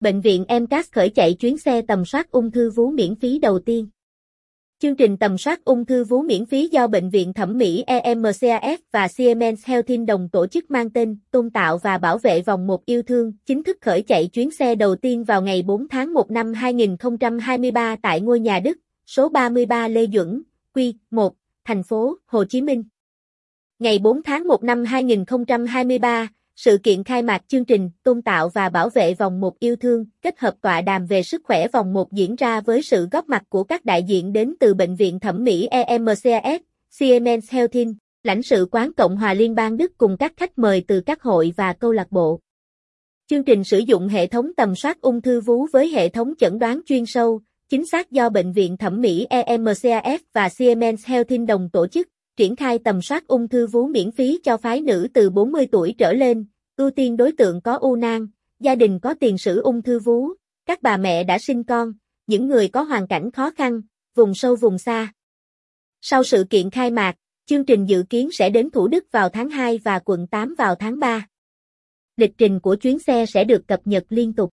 Bệnh viện MCAS khởi chạy chuyến xe tầm soát ung thư vú miễn phí đầu tiên. Chương trình tầm soát ung thư vú miễn phí do Bệnh viện Thẩm mỹ EMCAS và Siemens Healthin đồng tổ chức mang tên Tôn tạo và bảo vệ vòng một yêu thương chính thức khởi chạy chuyến xe đầu tiên vào ngày 4 tháng 1 năm 2023 tại ngôi nhà Đức, số 33 Lê Duẩn, Quy, 1, thành phố Hồ Chí Minh. Ngày 4 tháng 1 năm 2023, sự kiện khai mạc chương trình tôn tạo và bảo vệ vòng một yêu thương kết hợp tọa đàm về sức khỏe vòng một diễn ra với sự góp mặt của các đại diện đến từ Bệnh viện Thẩm mỹ EMCAS, Siemens healthin lãnh sự quán Cộng hòa Liên bang Đức cùng các khách mời từ các hội và câu lạc bộ. Chương trình sử dụng hệ thống tầm soát ung thư vú với hệ thống chẩn đoán chuyên sâu, chính xác do Bệnh viện Thẩm mỹ EMCAS và Siemens healthin đồng tổ chức triển khai tầm soát ung thư vú miễn phí cho phái nữ từ 40 tuổi trở lên, ưu tiên đối tượng có u nang, gia đình có tiền sử ung thư vú, các bà mẹ đã sinh con, những người có hoàn cảnh khó khăn, vùng sâu vùng xa. Sau sự kiện khai mạc, chương trình dự kiến sẽ đến Thủ Đức vào tháng 2 và quận 8 vào tháng 3. Lịch trình của chuyến xe sẽ được cập nhật liên tục.